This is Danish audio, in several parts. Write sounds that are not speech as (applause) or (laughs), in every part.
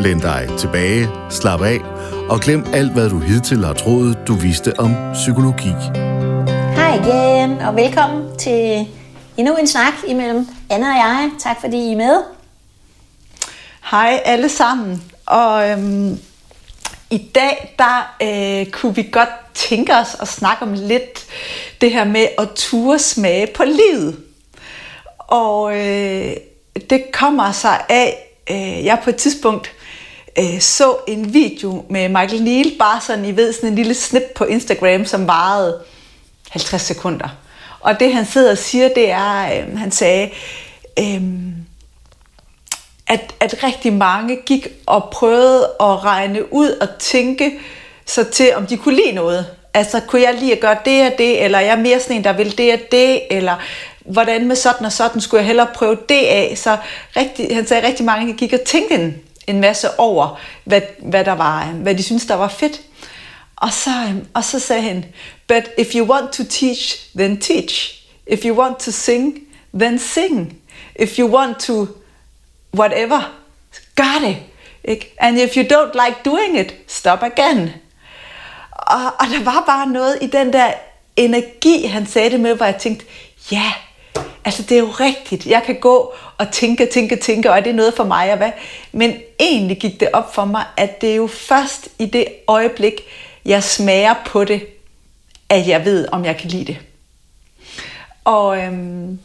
Læn dig tilbage, slap af og glem alt, hvad du hidtil har troet, du vidste om psykologi. Hej igen, og velkommen til endnu en snak imellem Anna og jeg. Tak fordi I er med. Hej alle sammen. Og øhm, i dag, der øh, kunne vi godt tænke os at snakke om lidt det her med at ture smage på livet. Og øh, det kommer sig af, øh, jeg på et tidspunkt øh, så en video med Michael Neal, bare sådan, I ved, sådan en lille snip på Instagram, som varede 50 sekunder. Og det han sidder og siger, det er, øh, han sagde, øh, at, at rigtig mange gik og prøvede at regne ud og tænke sig til, om de kunne lide noget. Altså, kunne jeg lige at gøre det og det, eller jeg er mere sådan en, der vil det og det, eller hvordan med sådan og sådan skulle jeg hellere prøve det af. Så rigtig, han sagde, at rigtig mange gik og tænkte en, en masse over, hvad, hvad, der var, øh, hvad de synes der var fedt. Og så, øh, og så sagde han, but if you want to teach, then teach. If you want to sing, then sing. If you want to whatever, gør det. Ikke? And if you don't like doing it, stop again. Og, og der var bare noget i den der energi, han sagde det med, hvor jeg tænkte, ja, altså det er jo rigtigt. Jeg kan gå og tænke, tænke, tænke, og er det noget for mig? Og hvad? Men egentlig gik det op for mig, at det er jo først i det øjeblik, jeg smager på det, at jeg ved, om jeg kan lide det. Og, øhm,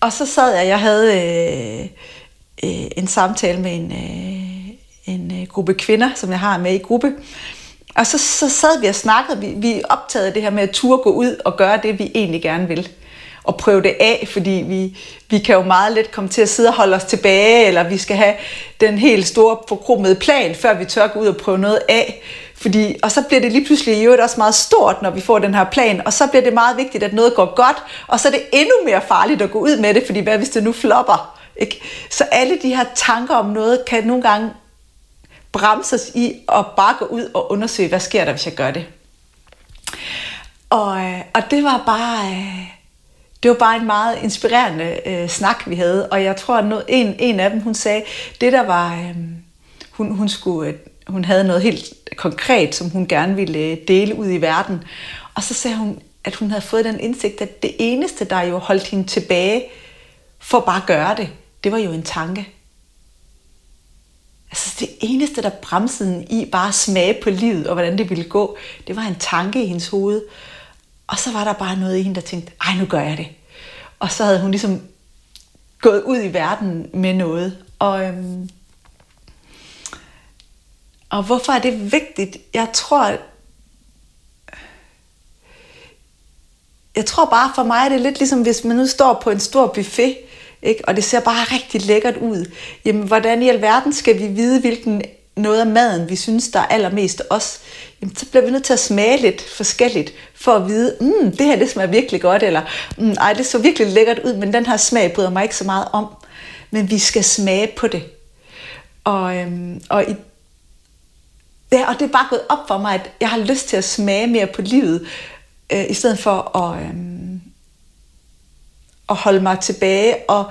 og så sad jeg, jeg havde øh, øh, en samtale med en, øh, en øh, gruppe kvinder, som jeg har med i gruppe. Og så, så sad vi og snakkede, vi, vi optagede det her med at turde gå ud og gøre det, vi egentlig gerne vil at prøve det af, fordi vi, vi kan jo meget let komme til at sidde og holde os tilbage, eller vi skal have den helt store forkromede plan, før vi tør gå ud og prøve noget af. Fordi, og så bliver det lige pludselig i øvrigt også meget stort, når vi får den her plan, og så bliver det meget vigtigt, at noget går godt, og så er det endnu mere farligt at gå ud med det, fordi hvad hvis det nu flopper? Ikke? Så alle de her tanker om noget kan nogle gange bremses i at bare gå ud og undersøge, hvad sker der, hvis jeg gør det. Og, øh, og det var bare... Øh, det var bare en meget inspirerende øh, snak, vi havde. Og jeg tror, at noget, en, en af dem, hun sagde, det der var, øh, hun, hun, skulle, øh, hun havde noget helt konkret, som hun gerne ville øh, dele ud i verden. Og så sagde hun, at hun havde fået den indsigt, at det eneste, der jo holdt hende tilbage for bare at gøre det, det var jo en tanke. Altså det eneste, der bremsede hende i bare at smage på livet og hvordan det ville gå, det var en tanke i hendes hoved. Og så var der bare noget i hende, der tænkte, ej, nu gør jeg det. Og så havde hun ligesom gået ud i verden med noget. Og, øhm, og hvorfor er det vigtigt? Jeg tror, jeg tror bare for mig er det lidt ligesom, hvis man nu står på en stor buffet, ikke? og det ser bare rigtig lækkert ud. Jamen, hvordan i alverden skal vi vide, hvilken noget af maden, vi synes, der er allermest os, jamen, så bliver vi nødt til at smage lidt forskelligt, for at vide, mm, det her det smager virkelig godt, eller mm, ej, det så virkelig lækkert ud, men den her smag bryder mig ikke så meget om. Men vi skal smage på det. Og, øhm, og, i, ja, og det er bare gået op for mig, at jeg har lyst til at smage mere på livet, øh, i stedet for at, øhm, at holde mig tilbage og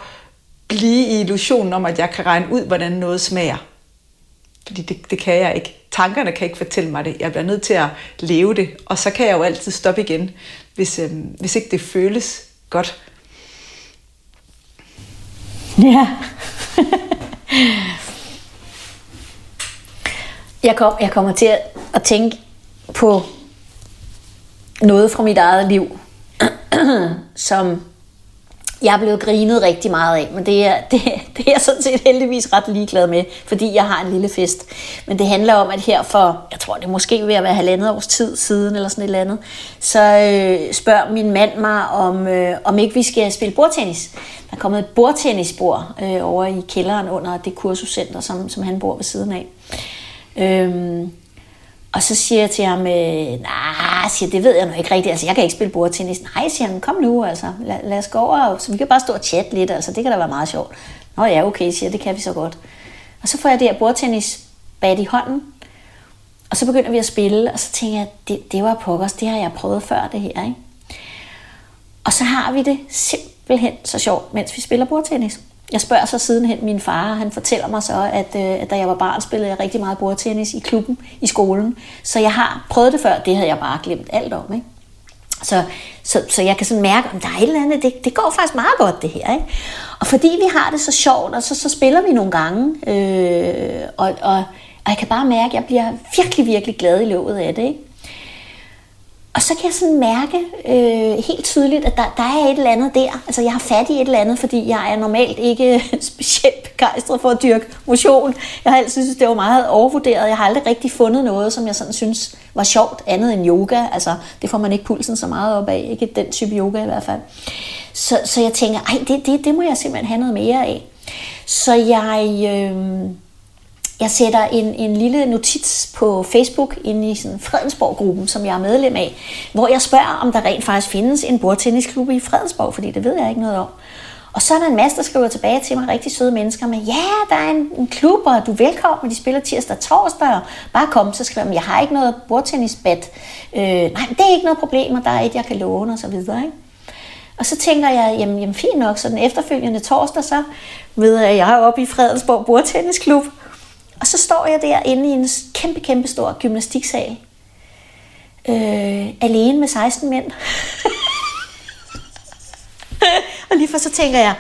blive i illusionen om, at jeg kan regne ud, hvordan noget smager. Fordi det, det kan jeg ikke. Tankerne kan ikke fortælle mig det. Jeg bliver nødt til at leve det. Og så kan jeg jo altid stoppe igen, hvis, øh, hvis ikke det føles godt. Ja. jeg, kom, jeg kommer til at, at tænke på noget fra mit eget liv, som jeg er blevet grinet rigtig meget af, men det er, (laughs) det, det er jeg sådan set heldigvis ret ligeglad med, fordi jeg har en lille fest. Men det handler om, at her for, jeg tror det måske ved at være halvandet års tid siden, eller sådan et eller andet, så øh, spørger min mand mig, om, øh, om ikke vi skal spille bordtennis. Der er kommet et bordtennisbord øh, over i kælderen under det kursuscenter, som, som han bor ved siden af. Øhm, og så siger jeg til ham, øh, nej, jeg siger, det ved jeg nu ikke rigtigt. Altså, jeg kan ikke spille bordtennis. Nej, siger han, kom nu, altså. Lad, lad os gå over, så vi kan bare stå og chatte lidt. Altså, det kan da være meget sjovt. Nå ja, okay, siger det kan vi så godt. Og så får jeg det her bordtennis bat i hånden, og så begynder vi at spille, og så tænker jeg, det, det var pokkers, det har jeg prøvet før det her, ikke? Og så har vi det simpelthen så sjovt, mens vi spiller bordtennis. Jeg spørger så sidenhen min far, han fortæller mig så, at, øh, at da jeg var barn, spillede jeg rigtig meget bordtennis i klubben i skolen. Så jeg har prøvet det før, det havde jeg bare glemt alt om. Ikke? Så, så, så jeg kan sådan mærke, at der er et eller andet, det, det går faktisk meget godt det her. Ikke? Og fordi vi har det så sjovt, og så, så spiller vi nogle gange, øh, og, og, og jeg kan bare mærke, at jeg bliver virkelig, virkelig glad i løbet af det. Ikke? Og så kan jeg sådan mærke øh, helt tydeligt, at der, der er et eller andet der. Altså jeg har fat i et eller andet, fordi jeg er normalt ikke (laughs) specielt begejstret for at dyrke motion. Jeg har altid synes, det var meget overvurderet. Jeg har aldrig rigtig fundet noget, som jeg sådan synes var sjovt, andet end yoga. Altså det får man ikke pulsen så meget op af. Ikke den type yoga i hvert fald. Så, så jeg tænker, ej, det, det, det må jeg simpelthen have noget mere af. Så jeg... Øh, jeg sætter en, en lille notits på Facebook inde i sådan Fredensborg-gruppen, som jeg er medlem af, hvor jeg spørger, om der rent faktisk findes en bordtennisklub i Fredensborg, fordi det ved jeg ikke noget om. Og så er der en masse, der skriver tilbage til mig, rigtig søde mennesker med, ja, der er en, en klub, og du er velkommen, de spiller tirsdag og torsdag, og bare kom, så skriver jeg, jeg har ikke noget bordtennisbat. Øh, nej, det er ikke noget problem, og der er et, jeg kan låne, og så videre, ikke? Og så tænker jeg, jamen, jamen fint nok, så den efterfølgende torsdag, så ved jeg, op jeg er oppe i Fredensborg Bordtennisklub, og så står jeg der inde i en kæmpe, kæmpe stor gymnastiksal. Øh, alene med 16 mænd. (laughs) og lige for så tænker jeg,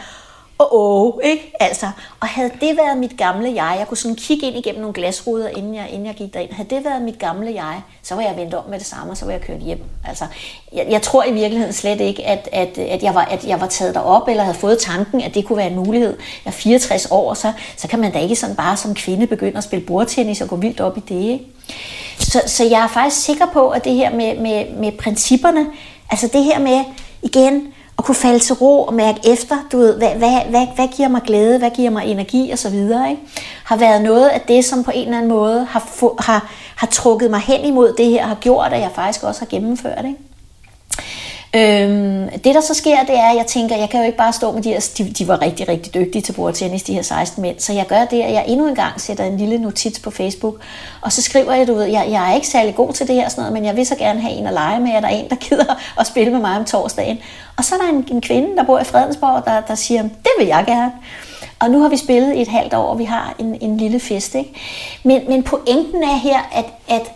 åh, oh, oh, ikke? Altså, og havde det været mit gamle jeg, jeg kunne sådan kigge ind igennem nogle glasruder, inden jeg, inden jeg gik derind, havde det været mit gamle jeg, så var jeg vendt om med det samme, og så var jeg kørt hjem. Altså, jeg, jeg tror i virkeligheden slet ikke, at, at, at, jeg var, at jeg var taget derop, eller havde fået tanken, at det kunne være en mulighed. Jeg er 64 år, så, så kan man da ikke sådan bare som kvinde begynde at spille bordtennis og gå vildt op i det, ikke? Så, så jeg er faktisk sikker på, at det her med, med, med principperne, altså det her med, igen, at kunne falde til ro og mærke efter, du ved, hvad, hvad, hvad, hvad giver mig glæde, hvad giver mig energi og så videre, ikke? har været noget af det, som på en eller anden måde har, få, har, har trukket mig hen imod det her, har gjort, at jeg faktisk også har gennemført. Ikke? Øhm, det der så sker, det er, at jeg tænker, jeg kan jo ikke bare stå med de her, de, de var rigtig, rigtig dygtige til bordtennis, de her 16 mænd, så jeg gør det, at jeg endnu en gang sætter en lille notits på Facebook, og så skriver jeg, du ved, jeg, jeg er ikke særlig god til det her, sådan noget, men jeg vil så gerne have en at lege med, at der er en, der gider (laughs) at spille med mig om torsdagen. Og så er der en, en kvinde, der bor i Fredensborg, der, der siger, det vil jeg gerne. Og nu har vi spillet i et halvt år, og vi har en, en lille fest. Ikke? Men, men pointen er her, at, at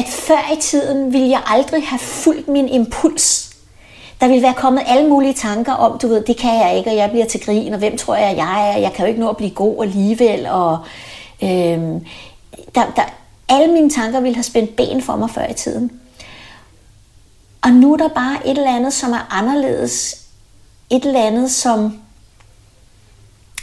at før i tiden ville jeg aldrig have fulgt min impuls. Der ville være kommet alle mulige tanker om, du ved, det kan jeg ikke, og jeg bliver til grin, og hvem tror jeg, jeg er, jeg kan jo ikke nå at blive god alligevel, og øhm, der, der, alle mine tanker ville have spændt ben for mig før i tiden. Og nu er der bare et eller andet, som er anderledes. Et eller andet, som...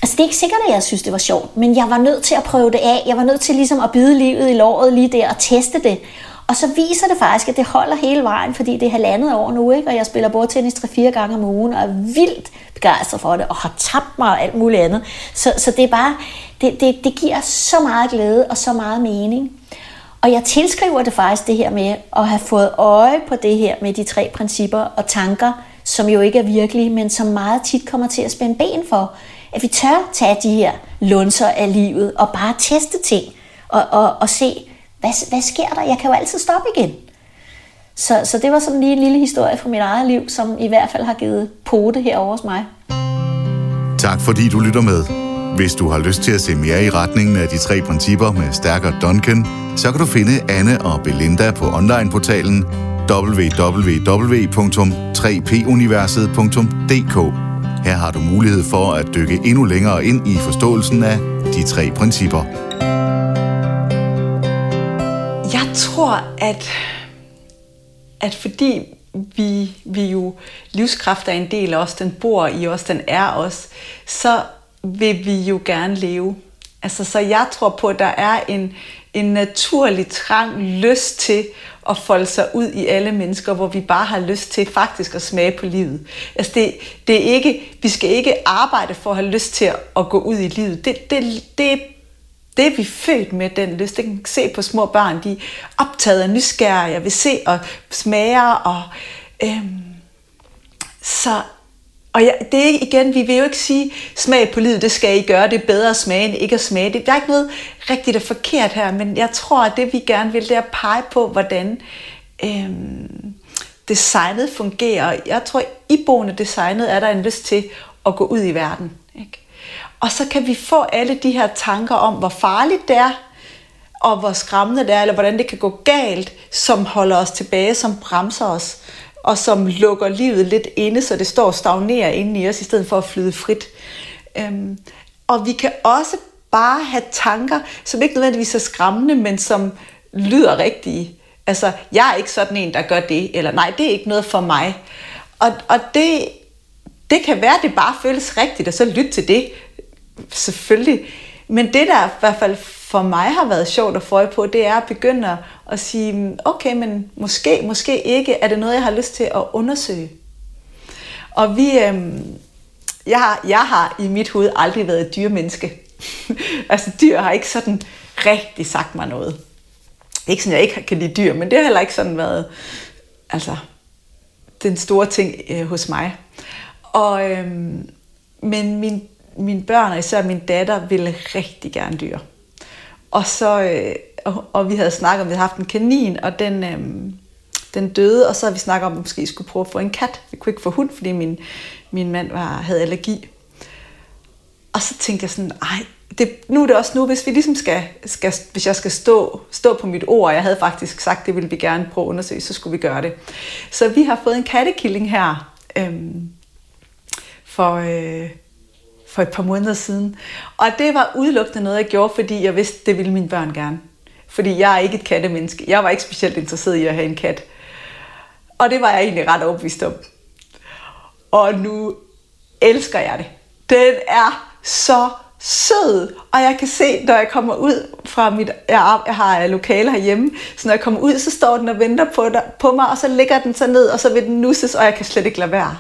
Altså det er ikke sikkert, at jeg synes, det var sjovt, men jeg var nødt til at prøve det af. Jeg var nødt til ligesom at bide livet i låret lige der og teste det. Og så viser det faktisk, at det holder hele vejen, fordi det er halvandet år nu, ikke? og jeg spiller bordtennis 3-4 gange om ugen, og er vildt begejstret for det, og har tabt mig og alt muligt andet. Så, så det er bare, det, det, det giver så meget glæde og så meget mening. Og jeg tilskriver det faktisk det her med at have fået øje på det her med de tre principper og tanker, som jo ikke er virkelige, men som meget tit kommer til at spænde ben for. At vi tør tage de her lunser af livet og bare teste ting og, og, og se, hvad, hvad sker der? Jeg kan jo altid stoppe igen. Så, så det var sådan lige en lille historie fra mit eget liv, som i hvert fald har givet pote herovre hos mig. Tak fordi du lytter med. Hvis du har lyst til at se mere i retningen af de tre principper med Stærkere Duncan, så kan du finde Anne og Belinda på onlineportalen www.3puniverset.dk. Her har du mulighed for at dykke endnu længere ind i forståelsen af de tre principper Jeg tror, at, at fordi vi, vi jo livskraft er en del af os, den bor i os, den er os, så vil vi jo gerne leve. Altså, så jeg tror på, at der er en, en naturlig trang lyst til at folde sig ud i alle mennesker, hvor vi bare har lyst til faktisk at smage på livet. Altså det, det er ikke, vi skal ikke arbejde for at have lyst til at, gå ud i livet. Det, det, det det er vi født med, den lyst. Det kan se på små børn, de er optaget af nysgerrige, og vil se og smage Og, øhm, så, og ja, det er igen, vi vil jo ikke sige, smag på livet, det skal I gøre, det er bedre at smage end ikke at smage. Det, der er ikke noget rigtigt og forkert her, men jeg tror, at det vi gerne vil, det er at pege på, hvordan øhm, designet fungerer. Jeg tror, i boende designet er der en lyst til at gå ud i verden. Ikke? Og så kan vi få alle de her tanker om, hvor farligt det er, og hvor skræmmende det er, eller hvordan det kan gå galt, som holder os tilbage, som bremser os, og som lukker livet lidt inde, så det står og stagnerer inde i os, i stedet for at flyde frit. Øhm, og vi kan også bare have tanker, som ikke nødvendigvis er skræmmende, men som lyder rigtige. Altså, jeg er ikke sådan en, der gør det, eller nej, det er ikke noget for mig. Og, og det, det kan være, at det bare føles rigtigt, og så lyt til det, selvfølgelig. Men det, der i hvert fald for mig har været sjovt at få på, det er at begynde at sige, okay, men måske, måske ikke, er det noget, jeg har lyst til at undersøge. Og vi, øhm, jeg, har, jeg har i mit hoved aldrig været et dyremenneske. (laughs) altså dyr har ikke sådan rigtig sagt mig noget. Ikke sådan, jeg ikke kan lide dyr, men det har heller ikke sådan været altså, den store ting øh, hos mig. Og, øhm, men min, mine børn, og især min datter, ville rigtig gerne dyr. Og, så, øh, og, og vi havde snakket om, at vi havde haft en kanin, og den, øh, den døde, og så havde vi snakket om, at vi måske skulle prøve at få en kat. Vi kunne ikke få hund, fordi min, min mand var, havde allergi. Og så tænkte jeg sådan, ej, det, nu er det også nu, hvis vi ligesom skal, skal hvis jeg skal stå, stå på mit ord, jeg havde faktisk sagt, det ville vi gerne prøve at undersøge, så skulle vi gøre det. Så vi har fået en kattekilling her, øhm, for, øh, for et par måneder siden. Og det var udelukkende noget, jeg gjorde, fordi jeg vidste, det ville mine børn gerne. Fordi jeg er ikke et kattemenneske. Jeg var ikke specielt interesseret i at have en kat. Og det var jeg egentlig ret overbevist om. Og nu elsker jeg det. Den er så sød, og jeg kan se, når jeg kommer ud fra mit, jeg, jeg har lokale herhjemme, så når jeg kommer ud, så står den og venter på, der, på mig, og så ligger den så ned, og så vil den nusses, og jeg kan slet ikke lade være.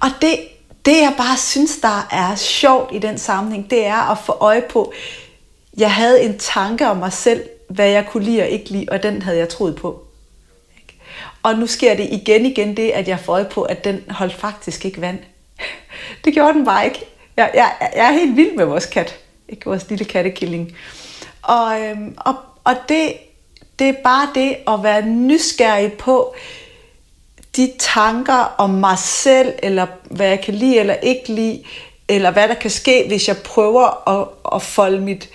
Og det det jeg bare synes, der er sjovt i den sammenhæng, det er at få øje på, jeg havde en tanke om mig selv, hvad jeg kunne lide og ikke lide, og den havde jeg troet på. Og nu sker det igen igen det, at jeg får øje på, at den holdt faktisk ikke vand. (laughs) Det gjorde den bare ikke. Jeg, jeg, jeg er helt vild med vores kat. Ikke vores lille kattekilling. Og, øhm, og, og det, det er bare det at være nysgerrig på, de tanker om mig selv, eller hvad jeg kan lide eller ikke lide, eller hvad der kan ske, hvis jeg prøver at, at folde mit,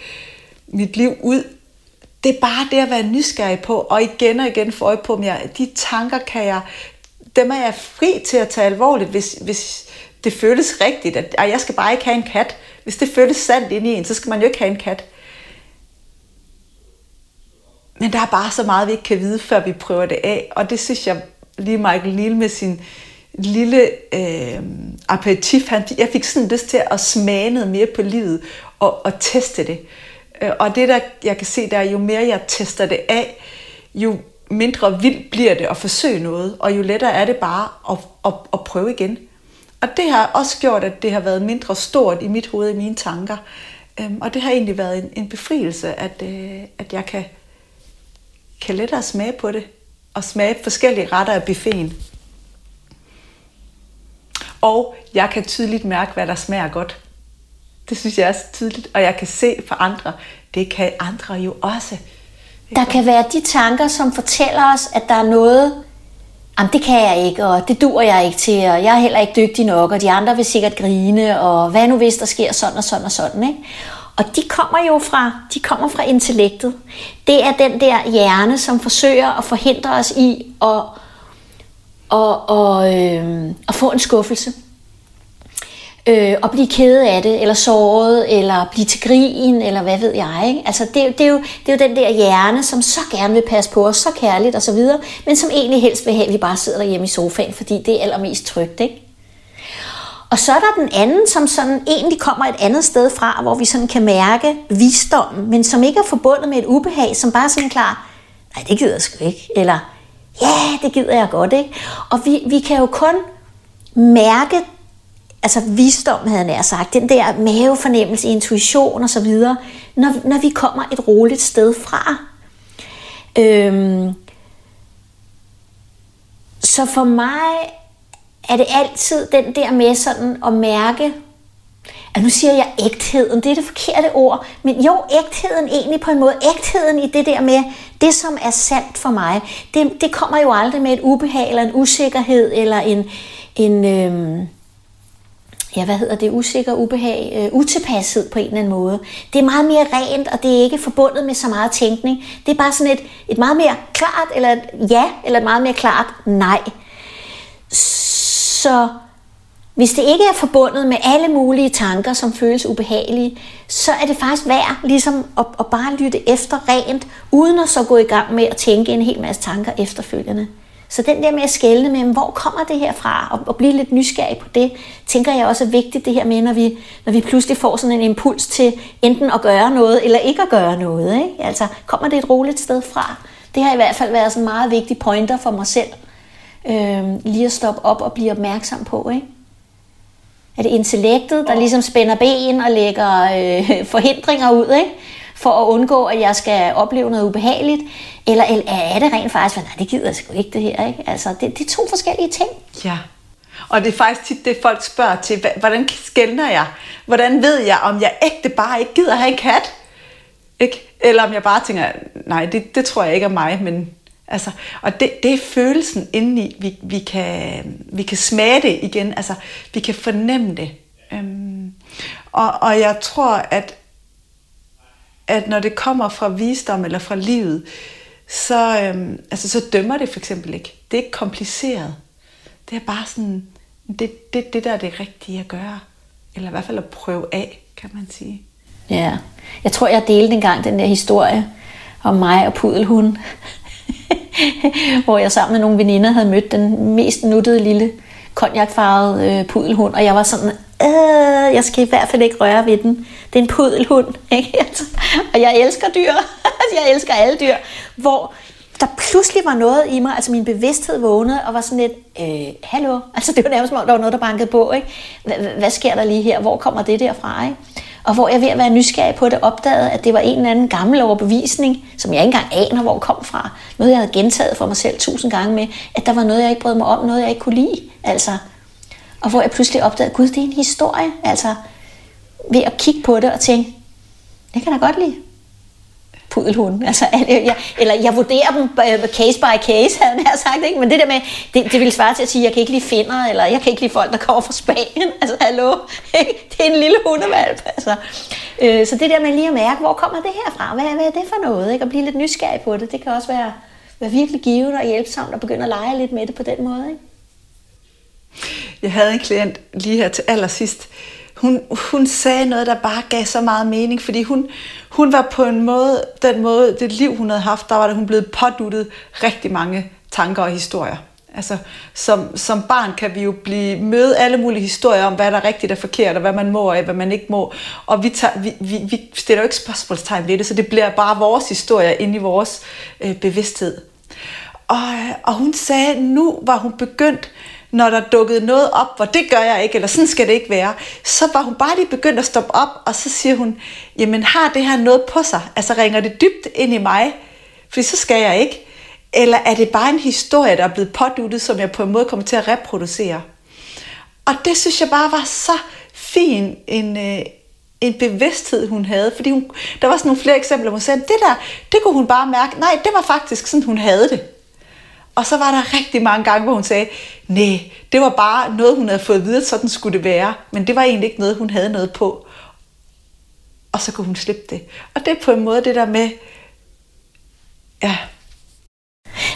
mit liv ud, det er bare det at være nysgerrig på, og igen og igen få øje på, om jeg, de tanker kan jeg, dem er jeg fri til at tage alvorligt, hvis, hvis det føles rigtigt, at, at jeg skal bare ikke have en kat. Hvis det føles sandt ind i en, så skal man jo ikke have en kat. Men der er bare så meget, vi ikke kan vide, før vi prøver det af, og det synes jeg lige Michael Lille med sin lille øh, aperitif. Han, jeg fik sådan lyst til at smage noget mere på livet og, og teste det. Øh, og det der, jeg kan se, der er jo mere jeg tester det af, jo mindre vildt bliver det at forsøge noget, og jo lettere er det bare at, at, at prøve igen. Og det har også gjort, at det har været mindre stort i mit hoved, i mine tanker. Øhm, og det har egentlig været en, en befrielse, at, øh, at jeg kan, kan lettere smage på det og smage forskellige retter af buffeten. Og jeg kan tydeligt mærke, hvad der smager godt. Det synes jeg er så tydeligt, og jeg kan se for andre, det kan andre jo også. Der kan være de tanker, som fortæller os, at der er noget, jamen det kan jeg ikke, og det dur jeg ikke til, og jeg er heller ikke dygtig nok, og de andre vil sikkert grine, og hvad nu hvis der sker sådan og sådan og sådan. Ikke? Og de kommer jo fra, de kommer fra intellektet. Det er den der hjerne, som forsøger at forhindre os i at, og, og, øh, at få en skuffelse. Øh, og blive ked af det, eller såret, eller blive til grin, eller hvad ved jeg. Ikke? Altså det, det, er jo, det er jo den der hjerne, som så gerne vil passe på os, så kærligt og så videre, men som egentlig helst vil have, at vi bare sidder derhjemme i sofaen, fordi det er allermest trygt. Ikke? Og så er der den anden, som sådan egentlig kommer et andet sted fra, hvor vi sådan kan mærke visdommen, men som ikke er forbundet med et ubehag, som bare sådan klar, nej, det gider jeg sgu ikke, eller ja, det gider jeg godt, ikke? Og vi, vi kan jo kun mærke altså visdom havde jeg nær sagt, den der mavefornemmelse, intuition og så videre, når, når vi kommer et roligt sted fra. Øhm, så for mig er det altid den der med sådan at mærke, at nu siger jeg ægtheden, det er det forkerte ord, men jo, ægtheden egentlig på en måde, ægtheden i det der med, det som er sandt for mig, det, det kommer jo aldrig med et ubehag, eller en usikkerhed, eller en, en øhm, ja, hvad hedder det, usikker, ubehag, øh, utilpashed på en eller anden måde. Det er meget mere rent, og det er ikke forbundet med så meget tænkning. Det er bare sådan et, et meget mere klart, eller et ja, eller et meget mere klart nej. Så så hvis det ikke er forbundet med alle mulige tanker, som føles ubehagelige, så er det faktisk værd ligesom at, at bare lytte efter rent, uden at så gå i gang med at tænke en hel masse tanker efterfølgende. Så den der med at skælne med, hvor kommer det her fra, og, og blive lidt nysgerrig på det, tænker jeg også er vigtigt det her med, når vi, når vi pludselig får sådan en impuls til enten at gøre noget, eller ikke at gøre noget. Ikke? Altså, kommer det et roligt sted fra? Det har i hvert fald været sådan en meget vigtig pointer for mig selv, øh, lige at stoppe op og blive opmærksom på. Ikke? Er det intellektet, der ligesom spænder ben og lægger øh, (laughs) forhindringer ud, ikke? for at undgå, at jeg skal opleve noget ubehageligt? Eller, eller er det rent faktisk, at nej, det gider jeg sgu ikke det her. Ikke? Altså, det, det er to forskellige ting. Ja, og det er faktisk tit det, folk spørger til, hvordan skældner jeg? Hvordan ved jeg, om jeg ægte bare ikke gider have en kat? Ikke? Eller om jeg bare tænker, nej, det, det tror jeg ikke er mig, men Altså, og det, det er følelsen indeni, vi, vi, kan, vi kan smage det igen, altså vi kan fornemme det. Øhm, og, og jeg tror, at, at når det kommer fra visdom eller fra livet, så, øhm, altså, så dømmer det for eksempel ikke. Det er ikke kompliceret. Det er bare sådan, det, det, det der er det rigtige at gøre. Eller i hvert fald at prøve af, kan man sige. Ja, jeg tror, jeg delte engang den der historie om mig og pudelhunden. (laughs) hvor jeg sammen med nogle veninder havde mødt den mest nuttede lille konjakfarvede øh, pudelhund, og jeg var sådan, øh, jeg skal i hvert fald ikke røre ved den. Det er en pudelhund, (laughs) ikke? og jeg elsker dyr, (laughs) jeg elsker alle dyr, hvor der pludselig var noget i mig, altså min bevidsthed vågnede og var sådan lidt, øh, hallo, altså det var nærmest som om, der var noget, der bankede på, ikke? Hvad sker der lige her? Hvor kommer det derfra, ikke? Og hvor jeg ved at være nysgerrig på det, opdagede, at det var en eller anden gammel overbevisning, som jeg ikke engang aner, hvor kom fra. Noget, jeg havde gentaget for mig selv tusind gange med, at der var noget, jeg ikke brød mig om, noget, jeg ikke kunne lide. Altså. Og hvor jeg pludselig opdagede, at gud, det er en historie. Altså, ved at kigge på det og tænke, det kan jeg godt lide pudelhunde. Altså, (laughs) jeg, eller jeg vurderer dem øh, case by case, havde jeg sagt. Ikke? Men det der med, det, det vil svare til at sige, jeg kan ikke lide finder, eller jeg kan ikke lide folk, der kommer fra Spanien. Altså, hallo, (laughs) det er en lille hundevalp. Altså. Øh, så det der med lige at mærke, hvor kommer det her fra? Hvad, hvad er det for noget? Ikke? Og blive lidt nysgerrig på det, det kan også være, være virkelig givende og hjælpsomt at begynde at lege lidt med det på den måde. Ikke? Jeg havde en klient lige her til allersidst, hun, hun sagde noget, der bare gav så meget mening, fordi hun, hun var på en måde, den måde, det liv, hun havde haft, der var det, hun blevet påduttet rigtig mange tanker og historier. Altså, som, som barn kan vi jo blive møde alle mulige historier om, hvad der er rigtigt og forkert, og hvad man må og hvad man ikke må. Og vi, tager, vi, vi, vi stiller jo ikke spørgsmålstegn ved det, så det bliver bare vores historie ind i vores øh, bevidsthed. Og, øh, og hun sagde, nu var hun begyndt når der dukkede noget op, hvor det gør jeg ikke, eller sådan skal det ikke være, så var hun bare lige begyndt at stoppe op, og så siger hun, jamen har det her noget på sig? Altså ringer det dybt ind i mig? Fordi så skal jeg ikke. Eller er det bare en historie, der er blevet påduttet, som jeg på en måde kommer til at reproducere? Og det synes jeg bare var så fin en, øh, en bevidsthed, hun havde. Fordi hun, der var sådan nogle flere eksempler, hvor hun sagde, det der, det kunne hun bare mærke. Nej, det var faktisk sådan, hun havde det. Og så var der rigtig mange gange, hvor hun sagde, nej, det var bare noget, hun havde fået at vide, sådan skulle det være. Men det var egentlig ikke noget, hun havde noget på. Og så kunne hun slippe det. Og det er på en måde det der med, ja.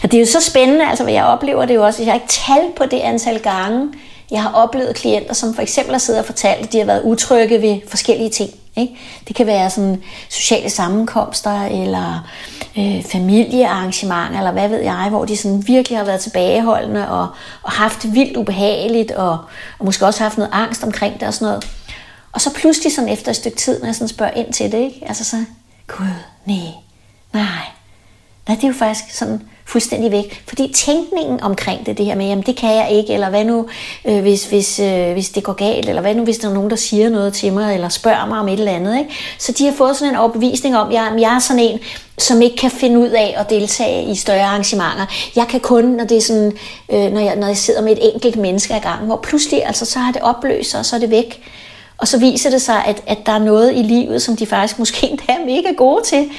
Og det er jo så spændende, altså hvad jeg oplever det jo også, jeg har ikke tal på det antal gange, jeg har oplevet klienter, som for eksempel har siddet og fortalt, at de har været utrygge ved forskellige ting. Ikke? Det kan være sådan sociale sammenkomster, eller øh, familiearrangementer, eller hvad ved jeg, hvor de sådan virkelig har været tilbageholdende, og, og haft det vildt ubehageligt, og, og måske også haft noget angst omkring det og sådan noget. Og så pludselig sådan efter et stykke tid, når jeg sådan spørger ind til det, ikke? altså så, gud, nej, nej, nej, det er jo faktisk sådan fuldstændig væk. Fordi tænkningen omkring det, det her med, jamen det kan jeg ikke, eller hvad nu, øh, hvis, hvis, øh, hvis det går galt, eller hvad nu, hvis der er nogen, der siger noget til mig, eller spørger mig om et eller andet. Ikke? Så de har fået sådan en overbevisning om, at jeg, jeg er sådan en, som ikke kan finde ud af at deltage i større arrangementer. Jeg kan kun, når det er sådan, øh, når, jeg, når jeg sidder med et enkelt menneske ad gangen, hvor pludselig altså, så har det opløst sig, og så er det væk. Og så viser det sig, at, at der er noget i livet, som de faktisk (laughs) måske endda er mega gode til.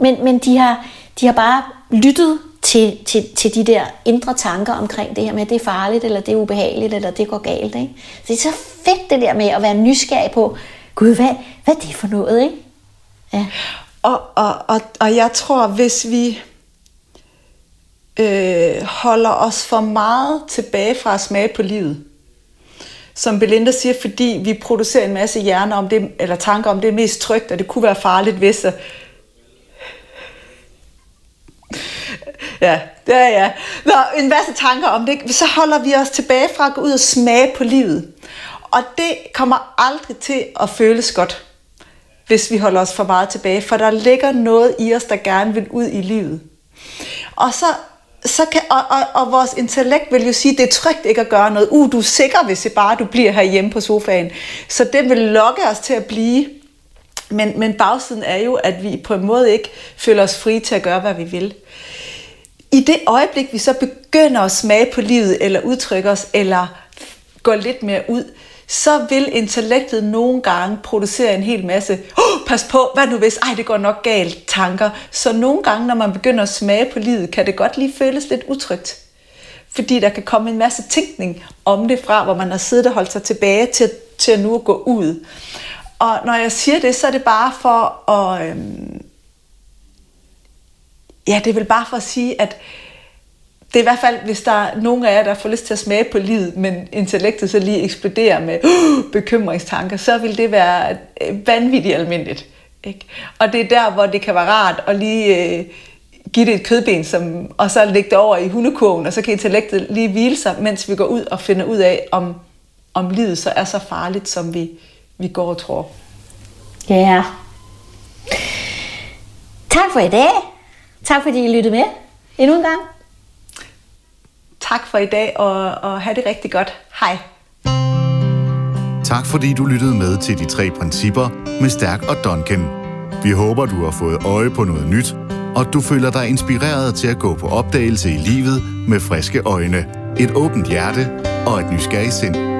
Men, men de, har, de har bare lyttet til, til, til de der indre tanker omkring det her med, at det er farligt, eller det er ubehageligt, eller det går galt. Ikke? Så det er så fedt det der med at være nysgerrig på, gud, hvad, hvad er det for noget? Ikke? Ja. Og, og, og, og jeg tror, hvis vi øh, holder os for meget tilbage fra at smage på livet, som Belinda siger, fordi vi producerer en masse hjerner om det, eller tanker om det er mest trygt, og det kunne være farligt, hvis... Ja, Ja, det er ja. Nå, en masse tanker om det. Så holder vi os tilbage fra at gå ud og smage på livet. Og det kommer aldrig til at føles godt, hvis vi holder os for meget tilbage, for der ligger noget i os, der gerne vil ud i livet. Og så så kan, og, og, og vores intellekt vil jo sige, det er trygt ikke at gøre noget. Uh, du er sikker, hvis det bare du bliver herhjemme på sofaen. Så det vil lokke os til at blive. Men, men bagsiden er jo, at vi på en måde ikke føler os frie til at gøre, hvad vi vil. I det øjeblik, vi så begynder at smage på livet, eller udtrykke os, eller gå lidt mere ud, så vil intellektet nogle gange producere en hel masse, oh, pas på, hvad nu hvis, ej det går nok galt, tanker. Så nogle gange, når man begynder at smage på livet, kan det godt lige føles lidt utrygt. Fordi der kan komme en masse tænkning om det fra, hvor man har siddet og holdt sig tilbage til, til at nu at gå ud. Og når jeg siger det, så er det bare for at... Øhm, ja, det er vel bare for at sige, at det er i hvert fald, hvis der er nogen af jer, der får lyst til at smage på livet, men intellektet så lige eksploderer med uh, bekymringstanker, så vil det være øh, vanvittigt almindeligt. Ikke? Og det er der, hvor det kan være rart at lige øh, give det et kødben, som, og så lægge det over i hundekurven, og så kan intellektet lige hvile sig, mens vi går ud og finder ud af, om, om livet så er så farligt, som vi, vi går og tror. Ja. Tak for i dag. Tak fordi I lyttede med endnu en gang. Tak for i dag, og, og have det rigtig godt. Hej. Tak fordi du lyttede med til de tre principper med Stærk og Duncan. Vi håber, du har fået øje på noget nyt, og du føler dig inspireret til at gå på opdagelse i livet med friske øjne, et åbent hjerte og et nysgerrigt sind.